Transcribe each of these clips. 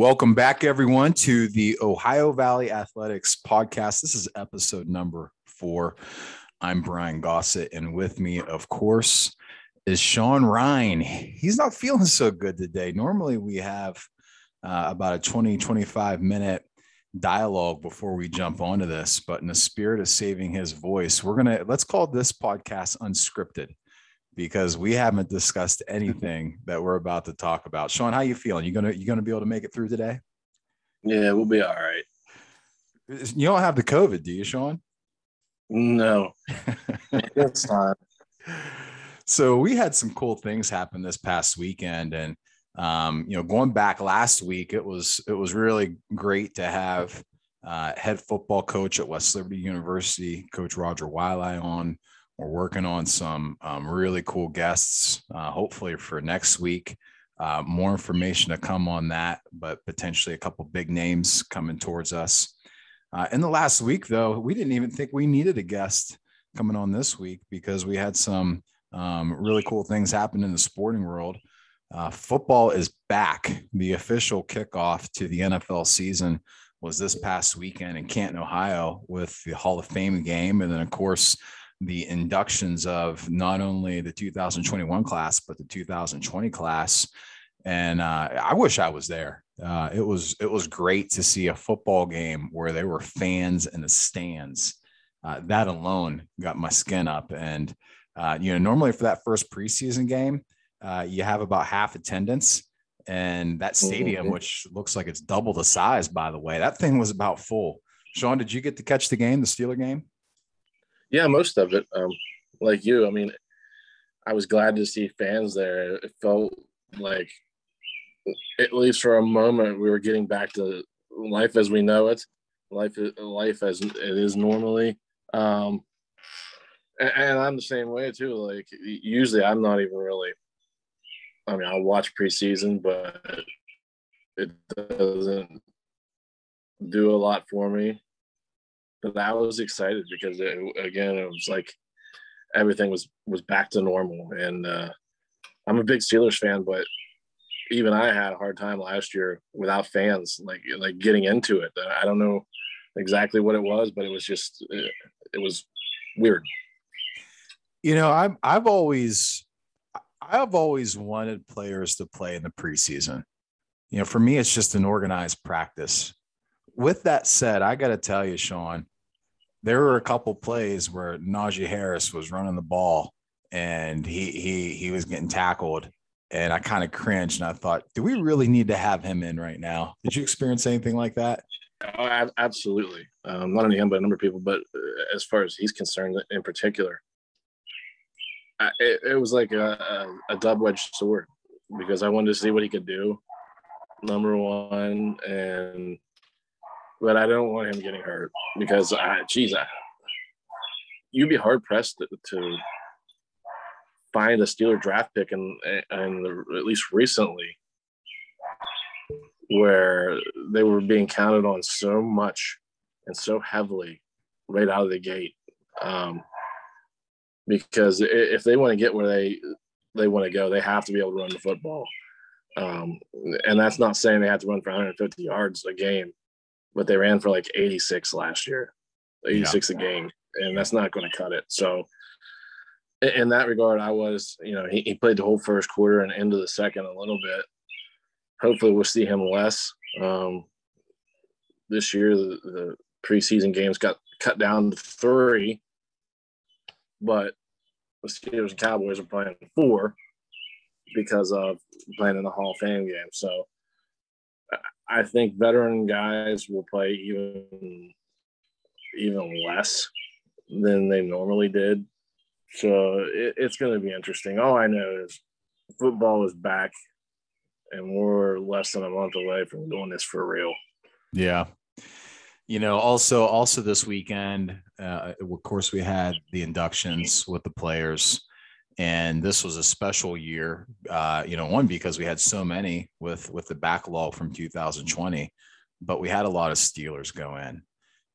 Welcome back, everyone, to the Ohio Valley Athletics podcast. This is episode number four. I'm Brian Gossett, and with me, of course, is Shawn Ryan. He's not feeling so good today. Normally, we have uh, about a 20, 25 minute dialogue before we jump onto this, but in the spirit of saving his voice, we're going to let's call this podcast unscripted because we haven't discussed anything that we're about to talk about. Shawn, how you feeling? You gonna you gonna be able to make it through today? Yeah, we'll be all right. You don't have the COVID, do you, Shawn? No, it's not. So we had some cool things happen this past weekend, and um, you know, going back last week, it was it was really great to have uh, head football coach at West Liberty University, Coach Roger Waialae, on we're working on some um, really cool guests, uh, hopefully for next week. Uh, more information to come on that, but potentially a couple big names coming towards us. Uh, in the last week, though, we didn't even think we needed a guest coming on this week because we had some um, really cool things happen in the sporting world. Uh, football is back. The official kickoff to the NFL season was this past weekend in Canton, Ohio, with the Hall of Fame game. And then, of course, the inductions of not only the 2021 class but the 2020 class. And uh, i wish i was there. Uh, it was it was great to see a football game where there were fans in the stands. Uh, that alone got my skin up. And uh, you know normally for that first preseason game uh, you have about half attendance. And that stadium mm-hmm. which looks like it's double the size by the way that thing was about full. Shawn did you get to catch the game the steeler game yeah, most of it. Um, like you, I mean, I was glad to see fans there. It felt like, at least for a moment, we were getting back to life as we know it, life life as it is normally. Um, and, I'm the same way too. Like usually, I'm not even really. I mean, I'll watch preseason, but it doesn't do a lot for me but I was excited because it, again, it was like everything was was back to normal. And uh, I'm a big Steelers fan, but even I had a hard time last year without fans, like like getting into it. I don't know exactly what it was, but it was just it, it was weird. You know, I've I've always I've always wanted players to play in the preseason. You know, for me, it's just an organized practice. With that said, I got to tell you, Shawn, there were a couple plays where Najee Harris was running the ball and he he he was getting tackled and I kind of cringed and I thought, do we really need to have him in right now? Did you experience anything like that? Oh, absolutely. Um, not only him, but a number of people. But uh, as far as he's concerned, in particular, I, it, it, was like a, a, a double-edged sword because I wanted to see what he could do. Number one, and but I don't want him getting hurt because, I, geez, I, you'd be hard pressed to, to find a Steeler draft pick, and and at least recently, where they were being counted on so much and so heavily right out of the gate. Um, because if they want to get where they they want to go, they have to be able to run the football. Um, and that's not saying they have to run for 150 yards a game, but they ran for like 86 last year, 86 yeah. a game, and that's not going to cut it. So, in that regard, I was, you know, he, he played the whole first quarter and into the second a little bit. Hopefully, we'll see him less. Um, this year, the, the preseason games got cut down to three, but the Steelers and Cowboys are playing four because of playing in the Hall of Fame game. So I think veteran guys will play even even less than they normally did. So it, it's going to be interesting. All I know is football is back, and we're less than a month away from doing this for real. Yeah. You know, also also this weekend, uh, of course, we had the inductions with the players and this was a special year uh, you know one because we had so many with with the backlog from 2020 but we had a lot of steelers go in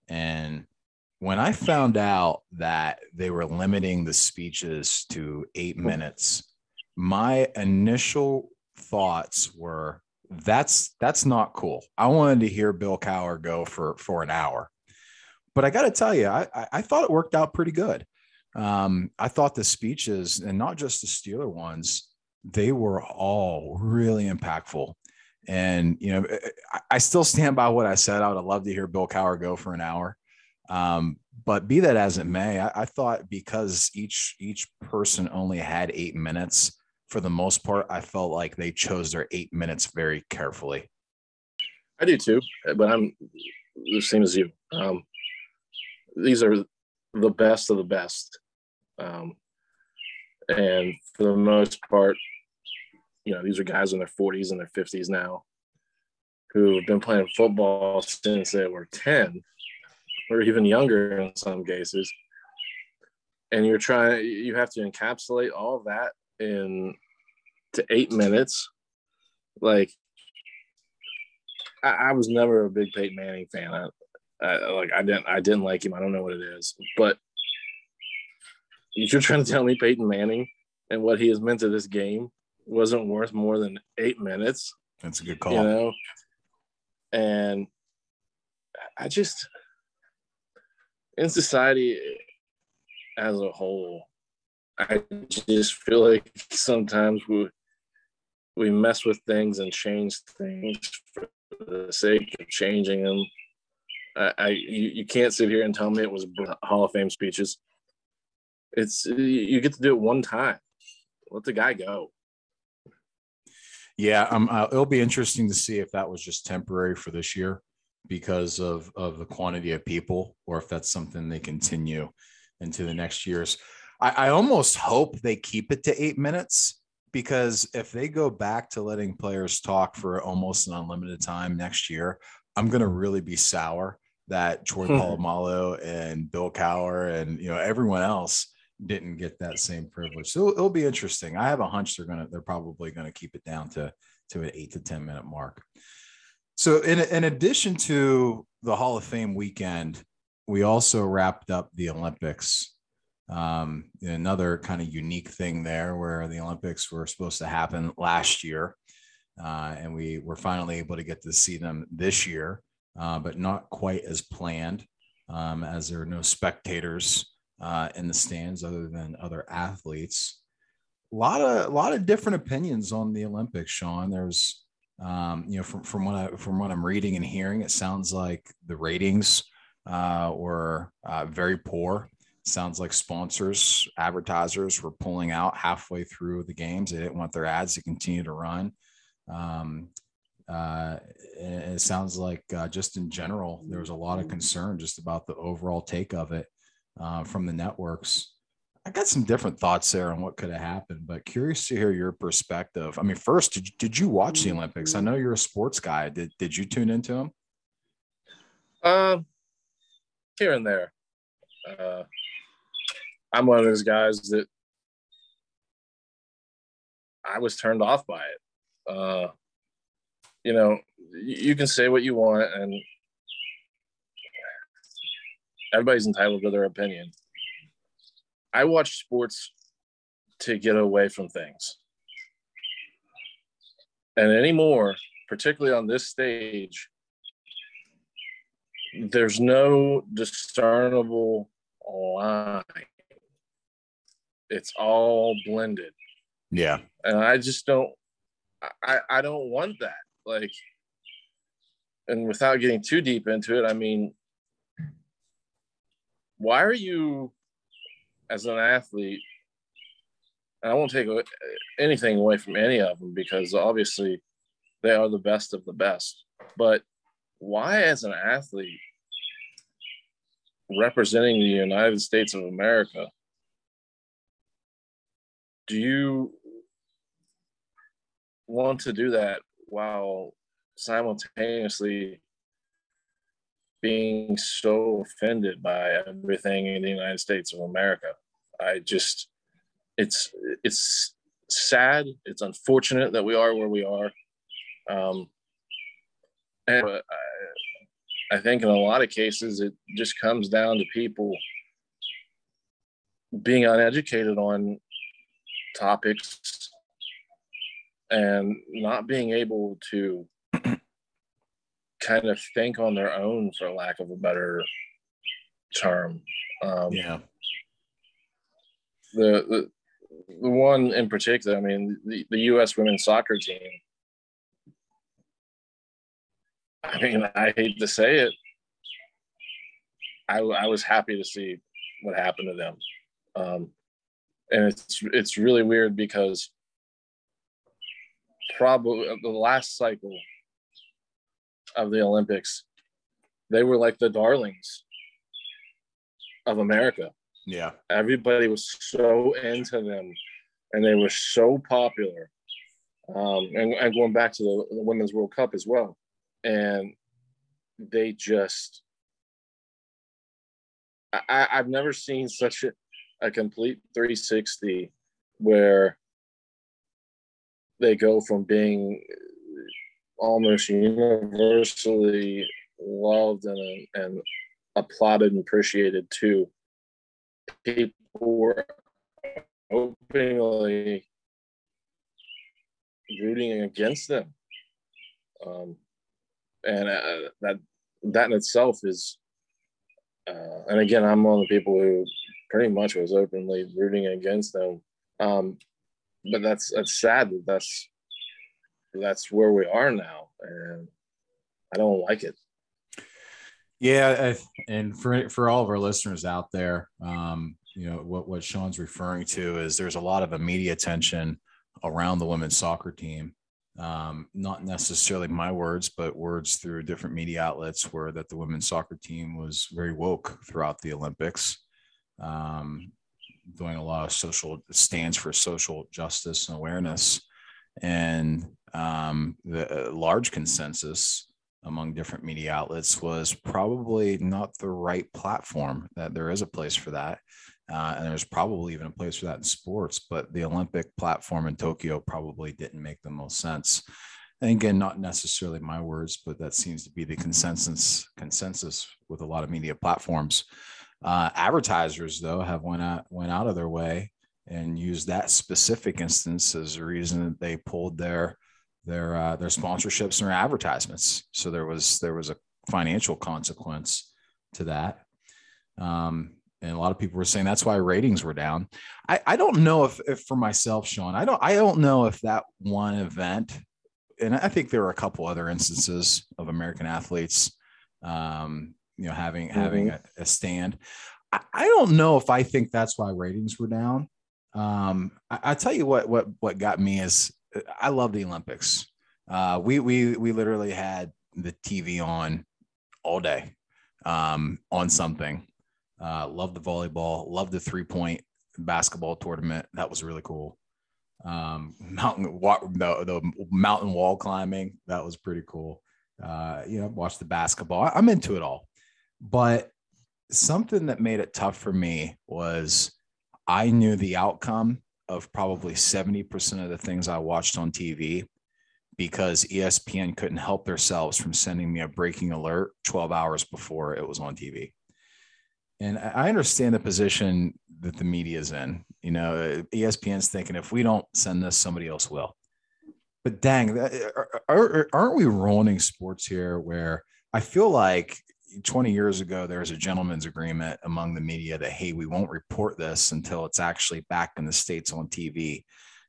and when i found out that they were limiting the speeches to eight minutes my initial thoughts were That's that's not cool. I wanted to hear Bill Cowher go for for an hour, but I got to tell you, I, I thought it worked out pretty good. Um, I thought the speeches, and not just the Steeler ones, they were all really impactful. And you know, I, I still stand by what I said. I would have loved to hear Bill Cowher go for an hour. Um, but be that as it may, I, I, thought because each each person only had eight minutes, for the most part, I felt like they chose their eight minutes very carefully. I do too, but I'm the same as you. Um, these are the best of the best, um, and for the most part, you know, these are guys in their 40s and their 50s now who have been playing football since they were 10 or even younger in some cases. And you're trying, you have to encapsulate all of that in to eight minutes. Like, I, I was never a big Peyton Manning fan. I, I, like, I didn't, I didn't like him. I don't know what it is, but you're trying to tell me Peyton Manning and what he has meant to this game wasn't worth more than eight minutes. That's a good call. You know, and I just in society as a whole, I just feel like sometimes we we mess with things and change things for the sake of changing them. I, I you, you can't sit here and tell me it was Hall of Fame speeches. It's you get to do it one time. Let the guy go. Yeah, um, uh, it'll be interesting to see if that was just temporary for this year because of of the quantity of people, or if that's something they continue into the next years. I, I almost hope they keep it to eight minutes because if they go back to letting players talk for almost an unlimited time next year, I'm going to really be sour that Troy Polamalu and Bill Cowher and you know everyone else didn't get that same privilege. So it'll be interesting. I have a hunch they're gonna they're probably gonna keep it down to to an eight to ten minute mark. So in in addition to the Hall of Fame weekend, we also wrapped up the Olympics. Um, another kind of unique thing there, where the Olympics were supposed to happen last year, uh, and we were finally able to get to see them this year, uh, but not quite as planned, um, as there are no spectators uh, in the stands other than other athletes. A lot of a lot of different opinions on the Olympics, Shawn. There's um, you know from from what I from what I'm reading and hearing, it sounds like the ratings uh, were uh, very poor. Sounds like sponsors, advertisers were pulling out halfway through the games. They didn't want their ads to continue to run. Um, uh, it sounds like uh, just in general, there was a lot of concern just about the overall take of it uh, from the networks. I got some different thoughts there on what could have happened, but curious to hear your perspective. I mean, first, did, did you watch the Olympics? I know you're a sports guy. Did, did you tune into them? Um, here and there. Uh, I'm one of those guys that I was turned off by it. Uh, you know, you can say what you want, and everybody's entitled to their opinion. I watch sports to get away from things. And anymore, particularly on this stage, there's no discernible line. It's all blended. Yeah. And I just don't I, I don't want that. Like and without getting too deep into it, I mean, why are you as an athlete and i won't take anything away from any of them because obviously they are the best of the best but why as an athlete representing the united states of america do you want to do that while simultaneously being so offended by everything in the United States of America. I just, it's it's sad. It's unfortunate that we are where we are. Um, and I, I think in a lot of cases, it just comes down to people being uneducated on topics and not being able to kind of think on their own, for lack of a better term. Um, yeah. The, the the one in particular, I mean, the, the U.S. women's soccer team. I mean, I hate to say it. I, I was happy to see what happened to them. Um, and it's it's really weird because probably the last cycle of the Olympics, they were like the darlings of America. Yeah. Everybody was so into them and they were so popular. Um, and, and going back to the, the Women's World Cup as well. And they just, I, I've never seen such a, a complete 360 where they go from being almost universally loved and, and applauded and appreciated too. people were openly rooting against them. Um, and uh, that that in itself is, uh, and again, I'm one of the people who pretty much was openly rooting against them. Um, but that's that's sad that that's that's where we are now, and I don't like it. Yeah, and for for all of our listeners out there, um, you know what what Shawn's referring to is there's a lot of media attention around the women's soccer team. Um, not necessarily my words, but words through different media outlets, were that the women's soccer team was very woke throughout the Olympics, um, doing a lot of social stands for social justice and awareness, and um, the uh, large consensus among different media outlets was probably not the right platform. That there is a place for that, uh, and there's probably even a place for that in sports. But the Olympic platform in Tokyo probably didn't make the most sense. And again, not necessarily my words, but that seems to be the consensus consensus with a lot of media platforms. Uh, advertisers, though, have went out went out of their way and used that specific instance as a reason that they pulled their their uh, their sponsorships and their advertisements. So there was there was a financial consequence to that. Um, and a lot of people were saying that's why ratings were down. I, I don't know if, if for myself, Shawn, I don't I don't know if that one event, and I think there were a couple other instances of American athletes, um, you know, having mm-hmm. having a, a stand. I, I, don't know if I think that's why ratings were down. Um, I, I tell you what what what got me is I love the Olympics. Uh, we we we literally had the TV on all day um, on something. Uh, love the volleyball. Love the three point basketball tournament. That was really cool. Um, mountain walk, the, the mountain wall climbing. That was pretty cool. Uh, you know, watch the basketball. I'm into it all. But something that made it tough for me was I knew the outcome of probably 70% of the things I watched on TV because ESPN couldn't help themselves from sending me a breaking alert 12 hours before it was on TV. And I understand the position that the media is in. You know, ESPN's thinking if we don't send this, somebody else will. But dang, aren't we ruining sports here where I feel like 20 years ago, there was a gentleman's agreement among the media that, hey, we won't report this until it's actually back in the States on TV.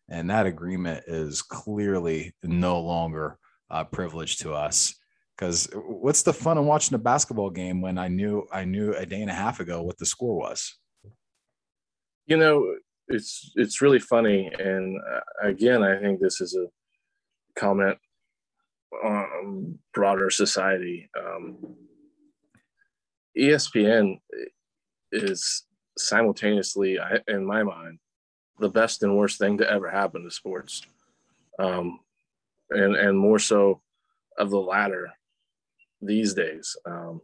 And that agreement is clearly no longer uh, privileged to us. Because what's the fun of watching a basketball game when I knew I knew a day and a half ago what the score was? You know, it's it's really funny, and uh, again, I think this is a comment on broader society. Um, ESPN is simultaneously, in my mind, the best and worst thing to ever happen to sports, um, and and more so of the latter these days. Um,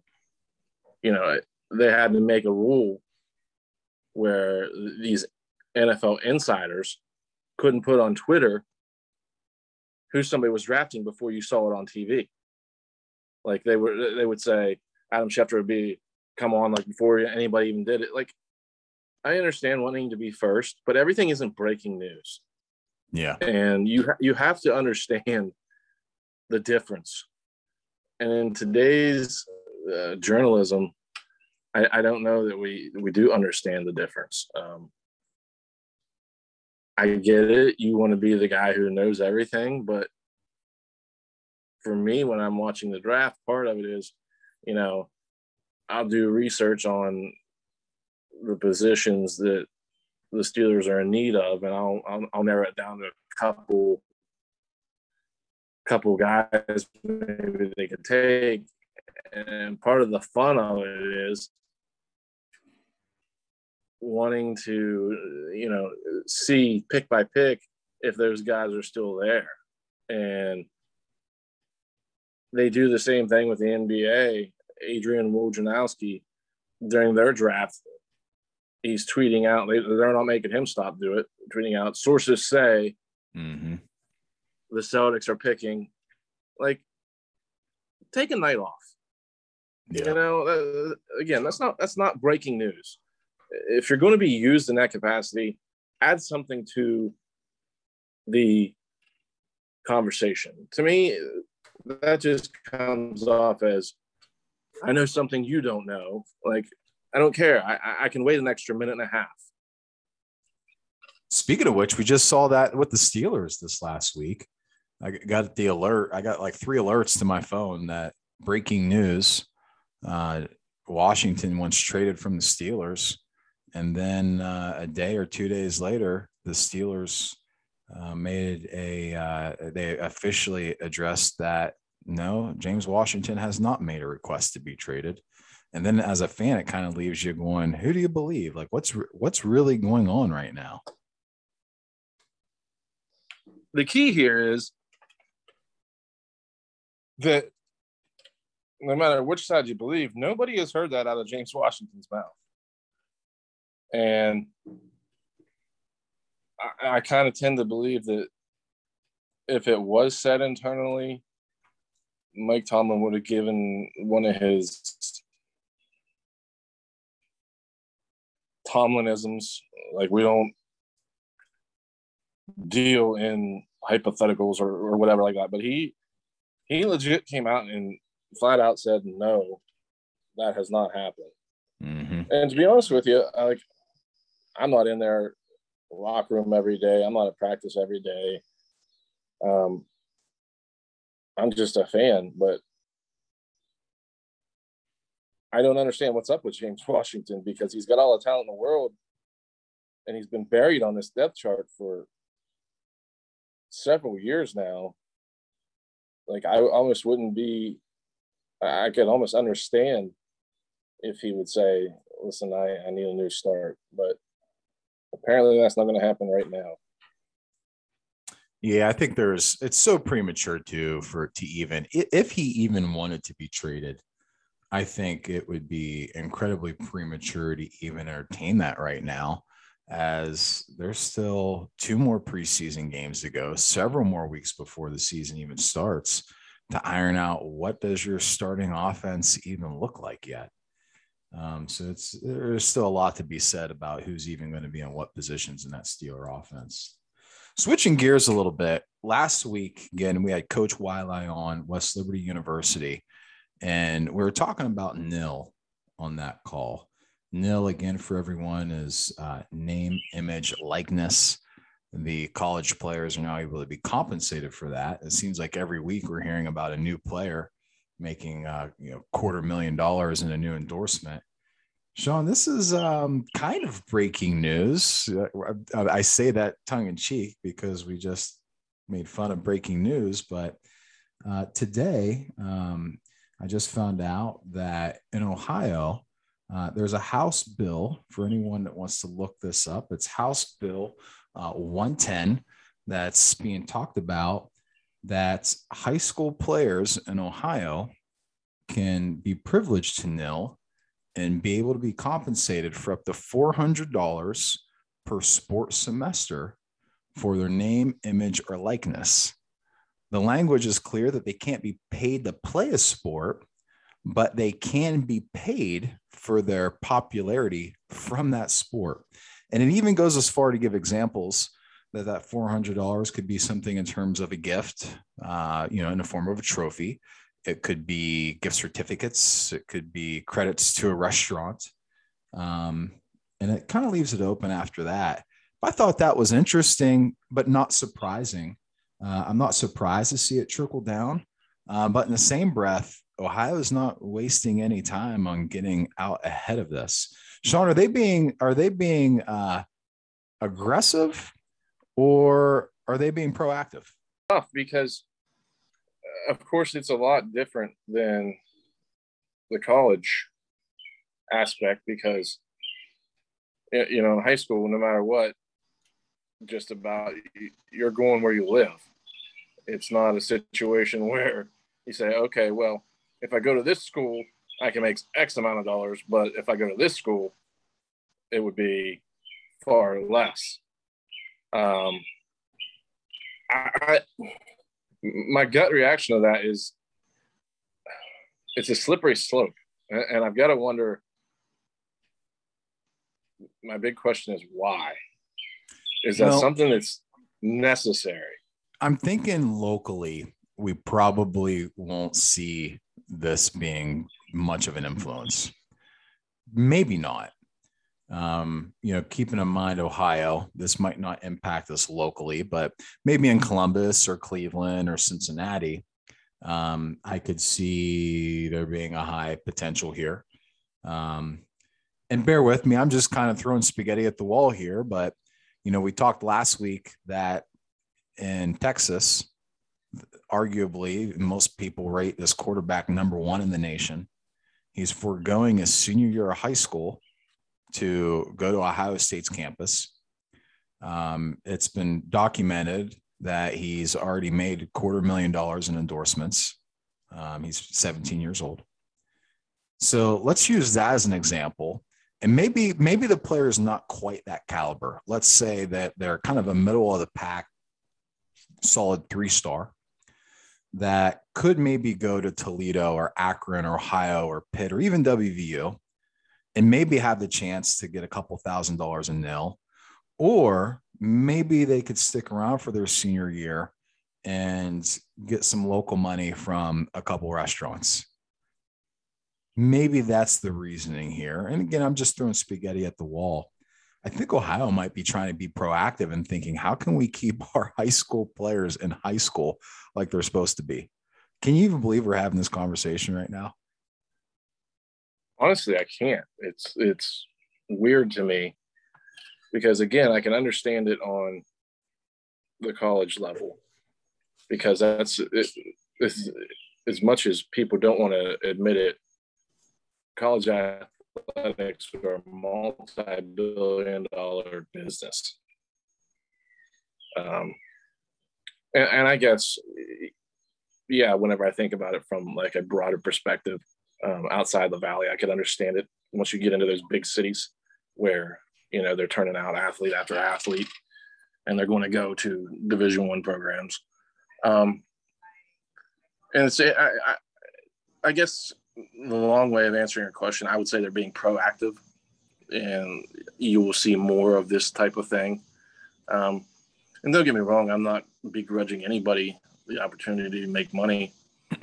you know, they had to make a rule where these NFL insiders couldn't put on Twitter who somebody was drafting before you saw it on TV. Like they were, they would say, Adam Schefter would be come on like before anybody even did it. Like I understand wanting to be first, but everything isn't breaking news. Yeah. And you you have to understand the difference. And in today's uh, journalism, I, I, don't know that we we do understand the difference. Um, I get it. You want to be the guy who knows everything, but for me, when I'm watching the draft, part of it is, you know, I'll do research on the positions that the Steelers are in need of, and I'll I'll, I'll narrow it down to a couple couple guys maybe they could take. And part of the fun of it is wanting to, you know, see pick by pick if those guys are still there. And they do the same thing with the NBA. Adrian Wojnarowski during their draft, he's tweeting out, they, they're not making him stop do it, tweeting out, sources say mm-hmm. the Celtics are picking. Like, take a night off. Yeah. You know, uh, again, that's not that's not breaking news. If you're going to be used in that capacity, add something to the conversation. To me, that just comes off as I know something you don't know. Like, I don't care. I, I can wait an extra minute and a half. Speaking of which, we just saw that with the Steelers this last week. I got the alert. I got like three alerts to my phone that breaking news uh, Washington once traded from the Steelers. And then uh, a day or two days later, the Steelers uh, made a, uh, they officially addressed that no, James Washington has not made a request to be traded. And then as a fan, it kind of leaves you going, who do you believe? Like what's, what's really going on right now? The key here is that no matter which side you believe, nobody has heard that out of James Washington's mouth. And I, I kind of tend to believe that if it was said internally, Mike Tomlin would have given one of his Tomlinisms. Like we don't deal in hypotheticals or, or whatever like that. But he he legit came out and flat out said no, that has not happened. Mm-hmm. And to be honest with you, I, like I'm not in their locker room every day. I'm not at practice every day. Um, I'm just a fan, but I don't understand what's up with James Washington because he's got all the talent in the world and he's been buried on this depth chart for several years now. Like I almost wouldn't be I could almost understand if he would say, listen, I, I need a new start. But apparently that's not going to happen right now. Yeah, I think there's it's so premature too for to even if he even wanted to be traded. I think it would be incredibly premature to even entertain that right now, as there's still two more preseason games to go, several more weeks before the season even starts to iron out what does your starting offense even look like yet. Um, so it's there's still a lot to be said about who's even going to be in what positions in that Steeler offense. Switching gears a little bit, last week, again, we had Coach Waialae on West Liberty University, and we were talking about NIL on that call. NIL, again, for everyone, is uh, name, image, likeness. The college players are now able to be compensated for that. It seems like every week we're hearing about a new player making uh, you know quarter million dollars in a new endorsement Shawn, this is um, kind of breaking news. I say that tongue in cheek because we just made fun of breaking news. But uh, today, um, I just found out that in Ohio, uh, there's a House bill for anyone that wants to look this up. It's House Bill uh, 110 that's being talked about that high school players in Ohio can be privileged to NIL and be able to be compensated for up to $400 per sports semester for their name, image, or likeness. The language is clear that they can't be paid to play a sport, but they can be paid for their popularity from that sport. And it even goes as far to give examples that that $400 could be something in terms of a gift, uh, you know, in the form of a trophy. It could be gift certificates. It could be credits to a restaurant. Um, and it kind of leaves it open after that. I thought that was interesting, but not surprising. Uh, I'm not surprised to see it trickle down. Uh, but in the same breath, Ohio is not wasting any time on getting out ahead of this. Shawn, are they being are they being uh, aggressive or are they being proactive? Tough because, uh, of course, it's a lot different than the college aspect because, you know, in high school, no matter what, just about you're going where you live. It's not a situation where you say, okay, well, if I go to this school, I can make X amount of dollars, but if I go to this school, it would be far less. Um, I, I, my gut reaction to that is it's a slippery slope, and I've got to wonder. My big question is why? Is that well, something that's necessary? I'm thinking locally, we probably won't see this being much of an influence. Maybe not. Um, you know, keeping in mind Ohio, this might not impact us locally, but maybe in Columbus or Cleveland or Cincinnati, um, I could see there being a high potential here. Um, and bear with me, I'm just kind of throwing spaghetti at the wall here, but you know, we talked last week that in Texas, arguably most people rate this quarterback number one in the nation. He's foregoing his senior year of high school to go to Ohio State's campus. Um, it's been documented that he's already made a quarter million dollars in endorsements. Um, he's 17 years old. So let's use that as an example. And maybe maybe the player is not quite that caliber. Let's say that they're kind of a middle of the pack, solid three star that could maybe go to Toledo or Akron or Ohio or Pitt or even WVU and maybe have the chance to get a couple thousand dollars in NIL. Or maybe they could stick around for their senior year and get some local money from a couple restaurants. Maybe that's the reasoning here. And again, I'm just throwing spaghetti at the wall. I think Ohio might be trying to be proactive and thinking, how can we keep our high school players in high school like they're supposed to be? Can you even believe we're having this conversation right now? Honestly i can't. It's it's weird to me because again i can understand it on the college level because that's it, it's, as much as people don't want to admit it college athletics are a multi-billion dollar business. Um, and, and i guess yeah whenever i think about it from like a broader perspective um, outside the valley. I could understand it once you get into those big cities where you know they're turning out athlete after athlete, and they're going to go to Division One programs. Um, and it's I, I, I guess the long way of answering your question, I would say they're being proactive, and you will see more of this type of thing. Um, and don't get me wrong, I'm not begrudging anybody the opportunity to make money.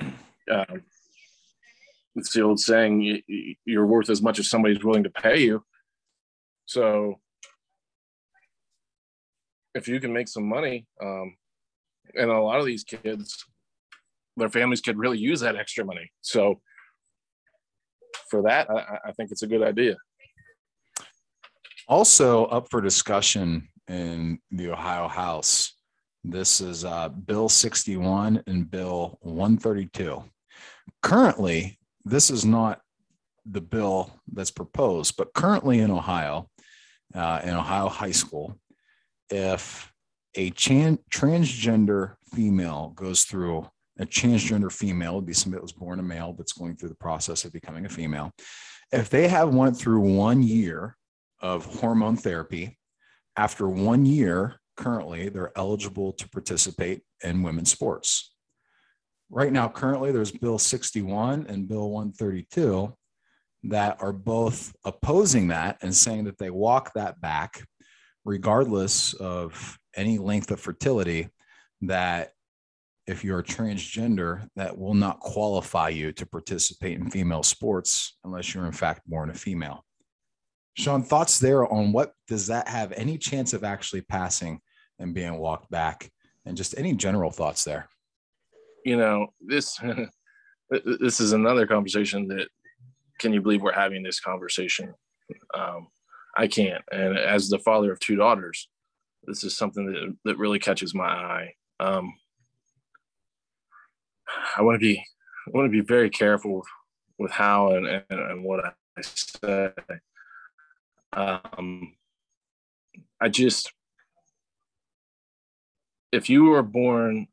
Um, it's the old saying you're worth as much as somebody's willing to pay you. So if you can make some money um, and a lot of these kids their families could really use that extra money. So for that I, I think it's a good idea. Also up for discussion in the ohio house. This is uh, bill 61 and bill 132 currently this is not the bill that's proposed, but currently in Ohio, uh, in Ohio high school, if a transgender female goes through a transgender female would be somebody that was born a male that's going through the process of becoming a female. If they have went through one year of hormone therapy, after one year, currently they're eligible to participate in women's sports right now, currently, there's Bill 61 and Bill 132 that are both opposing that and saying that they walk that back, regardless of any length of fertility that if you're transgender, that will not qualify you to participate in female sports unless you're in fact born a female. Shawn, thoughts there on what does that have any chance of actually passing and being walked back, and just any general thoughts there? You know, this this is another conversation that can you believe we're having this conversation? Um, I can't. And as the father of two daughters, this is something that, that really catches my eye. Um, I want to be I want to be very careful with how and, and, and what I say. Um, I just if you were born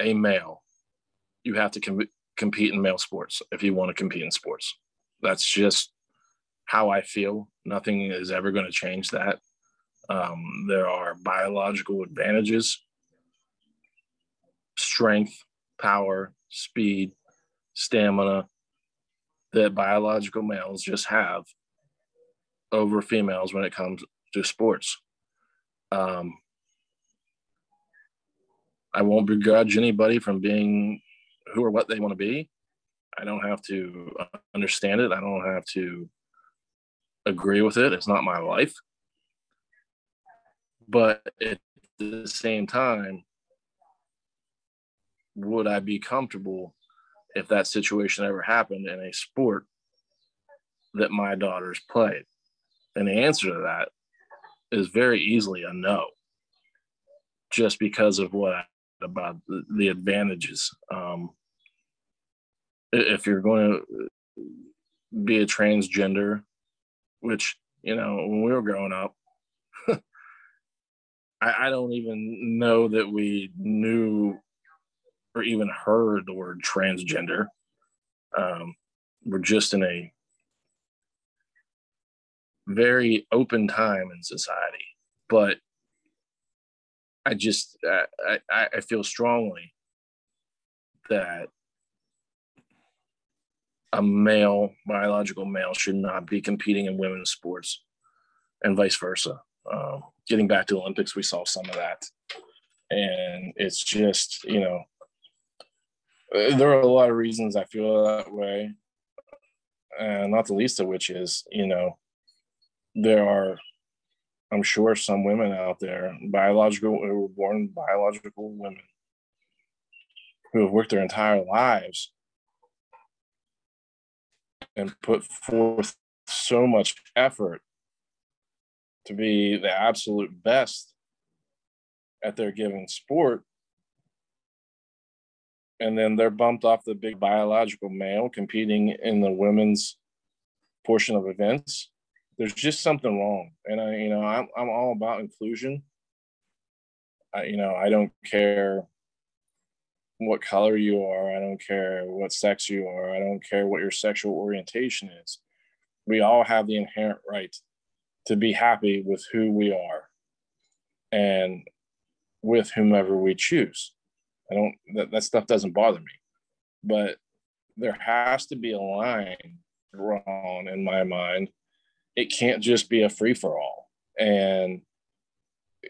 a male, you have to com- compete in male sports if you want to compete in sports. That's just how I feel. Nothing is ever going to change that. Um, there are biological advantages, strength, power, speed, stamina that biological males just have over females when it comes to sports. Um, I won't begrudge anybody from being who or what they want to be. I don't have to understand it. I don't have to agree with it. It's not my life. But at the same time, would I be comfortable if that situation ever happened in a sport that my daughters played? And the answer to that is very easily a no, just because of what about the advantages. Um, if you're going to be a transgender, which you know when we were growing up, I, I don't even know that we knew or even heard the word transgender. Um, we're just in a very open time in society, but I just uh, I, I, I feel strongly that a male, biological male, should not be competing in women's sports, and vice versa. Um, getting back to the Olympics, we saw some of that, and it's just you know uh, there are a lot of reasons I feel that way, and not the least of which is you know there are I'm sure some women out there, biological, were born biological women, who have worked their entire lives and put forth so much effort to be the absolute best at their given sport. And then they're bumped off the big biological male competing in the women's portion of events there's just something wrong. And I, you know, I'm, I'm all about inclusion. I, you know, I don't care what color you are. I don't care what sex you are. I don't care what your sexual orientation is. We all have the inherent right to be happy with who we are and with whomever we choose. I don't, that, that stuff doesn't bother me. But there has to be a line drawn in my mind it can't just be a free for all. And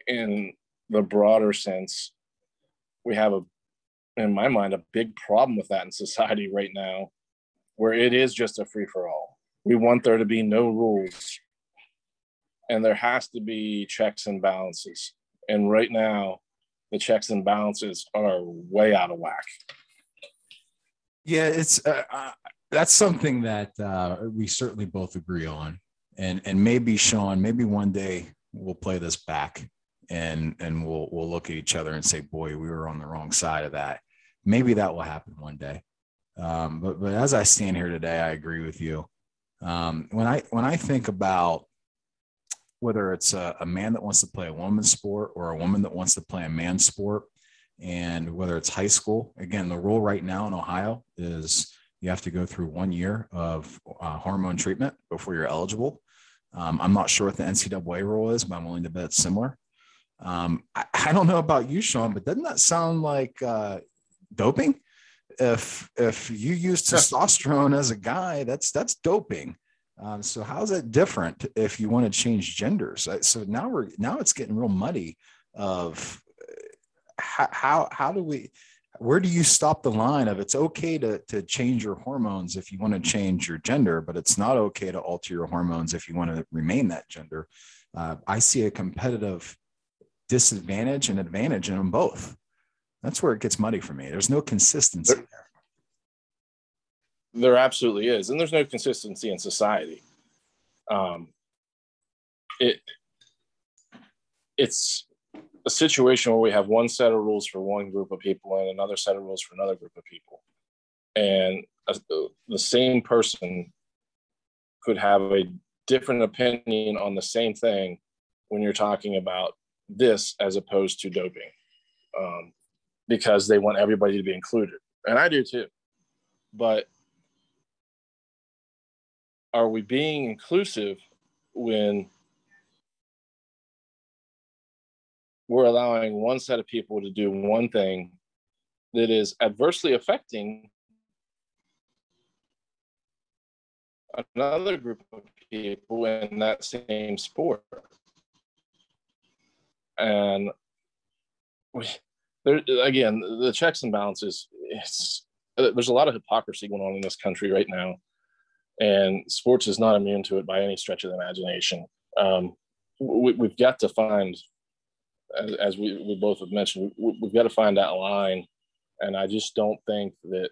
in the broader sense, we have a, in my mind, a big problem with that in society right now, where it is just a free for all. We want there to be no rules, and there has to be checks and balances. And right now, the checks and balances are way out of whack. Yeah, it's uh, uh, that's something that uh, we certainly both agree on and and maybe Shawn, maybe one day we'll play this back and and we'll we'll look at each other and say, boy, we were on the wrong side of that. Maybe that will happen one day. Um, but but as I stand here today, I agree with you. Um, when I when I think about whether it's a, a man that wants to play a woman's sport or a woman that wants to play a man's sport, and whether it's high school, again, the rule right now in Ohio is you have to go through one year of uh, hormone treatment before you're eligible. Um, I'm not sure what the NCAA rule is, but I'm willing to bet it's similar. Um, I, I, don't know about you, Shawn, but doesn't that sound like uh, doping? If if you use testosterone as a guy, that's that's doping. Um, so how's it different if you want to change genders? So now we're now it's getting real muddy of how, how, how do we, where do you stop the line of it's okay to, to change your hormones if you want to change your gender, but it's not okay to alter your hormones if you want to remain that gender? Uh, I see a competitive disadvantage and advantage in them both. That's where it gets muddy for me. There's no consistency there. There absolutely is, and there's no consistency in society. Um, it it's a situation where we have one set of rules for one group of people and another set of rules for another group of people, and the same person could have a different opinion on the same thing when you're talking about this as opposed to doping um, because they want everybody to be included. And i do too. But are we being inclusive when we're allowing one set of people to do one thing that is adversely affecting another group of people in that same sport. And we, there again the checks and balances it's there's a lot of hypocrisy going on in this country right now. And sports is not immune to it by any stretch of the imagination. Um, we, have got to find as, as, we, we both have mentioned we, we've got to find that line and i just don't think that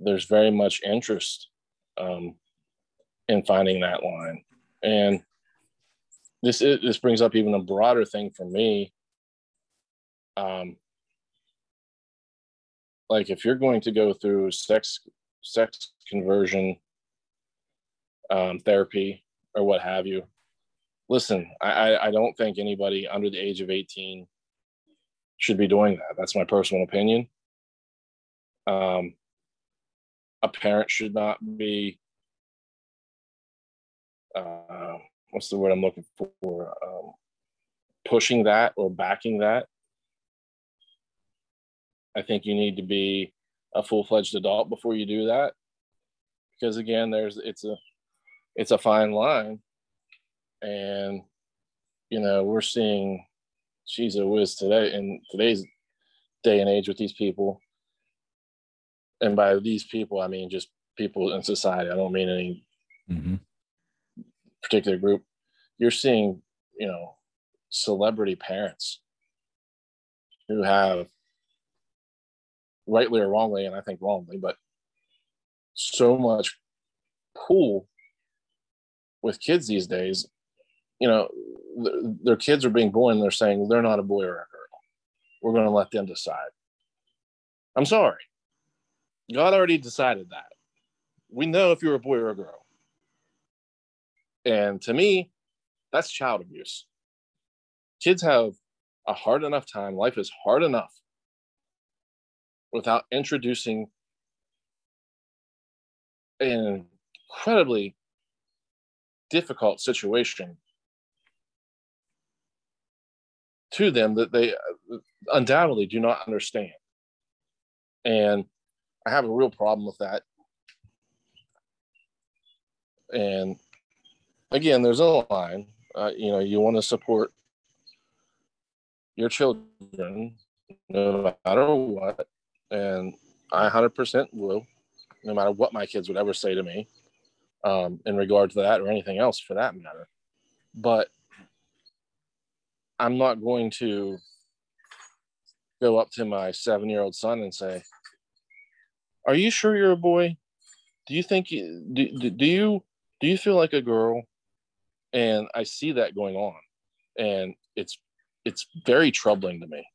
there's very much interest um, in finding that line and this is, this brings up even a broader thing for me. Um, like if you're going to go through sex sex conversion um, therapy or what have you, listen, I, I don't think anybody under the age of 18 should be doing that. That's my personal opinion. Um, a parent should not be uh, what's the word I'm looking for? Um, pushing that or backing that. I think you need to be a full-fledged adult before you do that, because again, there's it's a it's a fine line, and you know we're seeing she's a whiz today in today's day and age with these people, and by these people I mean just people in society. I don't mean any mm-hmm particular group, you're seeing, you know, celebrity parents who have rightly or wrongly, and I think wrongly, but so much pull with kids these days. You know, th- their kids are being born, they're saying they're not a boy or a girl. We're going to let them decide. I'm sorry. God already decided that. We know if you're a boy or a girl. And to me, that's child abuse. Kids have a hard enough time, life is hard enough without introducing an incredibly difficult situation to them that they undoubtedly do not understand. And I have a real problem with that. And again, there's a line. Uh, you know, you want to support your children no matter what, and I 100% will, no matter what my kids would ever say to me um, in regard to that or anything else for that matter. But I'm not going to go up to my seven year old son and say, Are you sure you're a boy? Do you think you, do, do you do you feel like a girl? and i see that going on and it's it's very troubling to me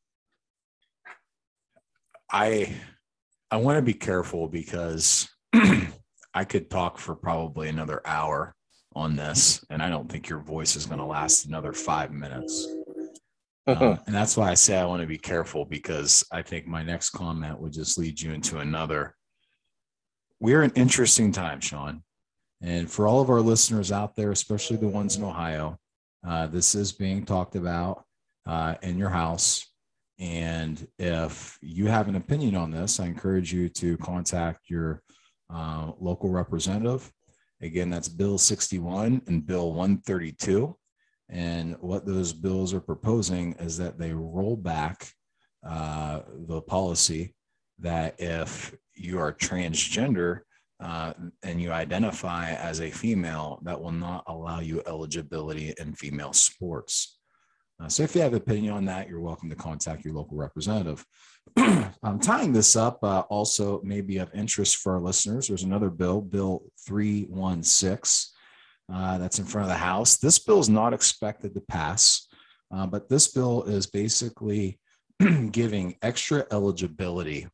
i i want to be careful because i could talk for probably another hour on this and i don't think your voice is going to last another five minutes uh, and that's why i say i want to be careful because i think my next comment would just lead you into another we're in interesting time Shawn and for all of our listeners out there, especially the ones in Ohio, uh, this is being talked about uh, in your house. And if you have an opinion on this, I encourage you to contact your uh, local representative. Again, that's Bill 61 and Bill 132. And what those bills are proposing is that they roll back uh, the policy that if you are transgender uh, and you identify as a female, that will not allow you eligibility in female sports. Uh, so if you have an opinion on that, you're welcome to contact your local representative. I'm tying this up uh, also maybe of interest for our listeners. There's another bill, Bill 316, uh, that's in front of the House. This bill is not expected to pass, uh, but this bill is basically giving extra eligibility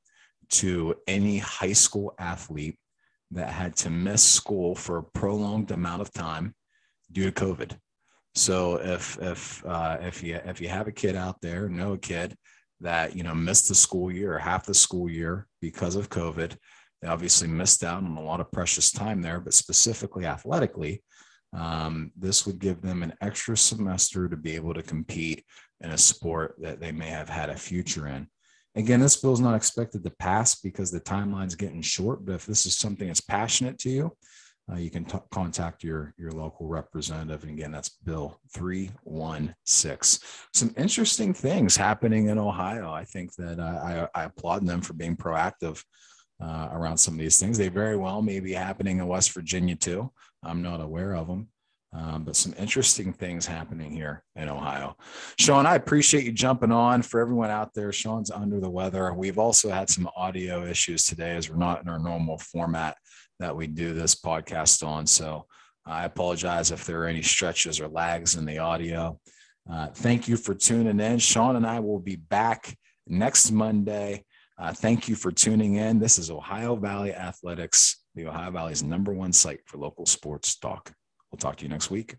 to any high school athlete that had to miss school for a prolonged amount of time due to COVID. So if if uh, if you if you have a kid out there, know a kid that you know missed the school year or half the school year because of COVID, they obviously missed out on a lot of precious time there. But specifically athletically, um, this would give them an extra semester to be able to compete in a sport that they may have had a future in. Again, this bill is not expected to pass because the timeline's getting short. But if this is something that's passionate to you, uh, you can t- contact your your local representative. And again, that's Bill 316. Some interesting things happening in Ohio. I think that uh, I, I applaud them for being proactive uh, around some of these things. They very well may be happening in West Virginia too. I'm not aware of them. Um, but some interesting things happening here in Ohio. Shawn, I appreciate you jumping on. For everyone out there, Shawn's under the weather. We've also had some audio issues today as we're not in our normal format that we do this podcast on. So I apologize if there are any stretches or lags in the audio. Uh, thank you for tuning in. Shawn and I will be back next Monday. Uh, thank you for tuning in. This is Ohio Valley Athletics, the Ohio Valley's number one site for local sports talk. We'll talk to you next week.